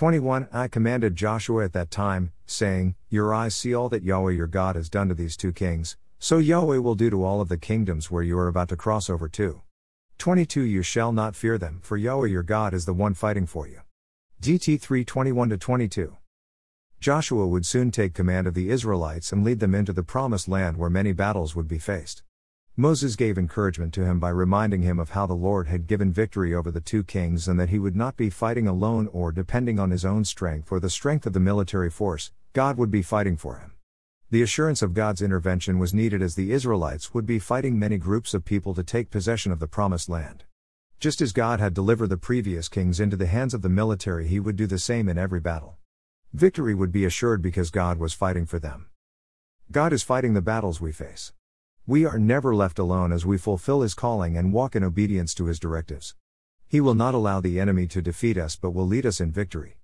21 I commanded Joshua at that time, saying, Your eyes see all that Yahweh your God has done to these two kings, so Yahweh will do to all of the kingdoms where you are about to cross over to. 22 You shall not fear them, for Yahweh your God is the one fighting for you. DT 3 21 22. Joshua would soon take command of the Israelites and lead them into the promised land where many battles would be faced. Moses gave encouragement to him by reminding him of how the Lord had given victory over the two kings and that he would not be fighting alone or depending on his own strength or the strength of the military force, God would be fighting for him. The assurance of God's intervention was needed as the Israelites would be fighting many groups of people to take possession of the Promised Land. Just as God had delivered the previous kings into the hands of the military, he would do the same in every battle. Victory would be assured because God was fighting for them. God is fighting the battles we face. We are never left alone as we fulfill His calling and walk in obedience to His directives. He will not allow the enemy to defeat us but will lead us in victory.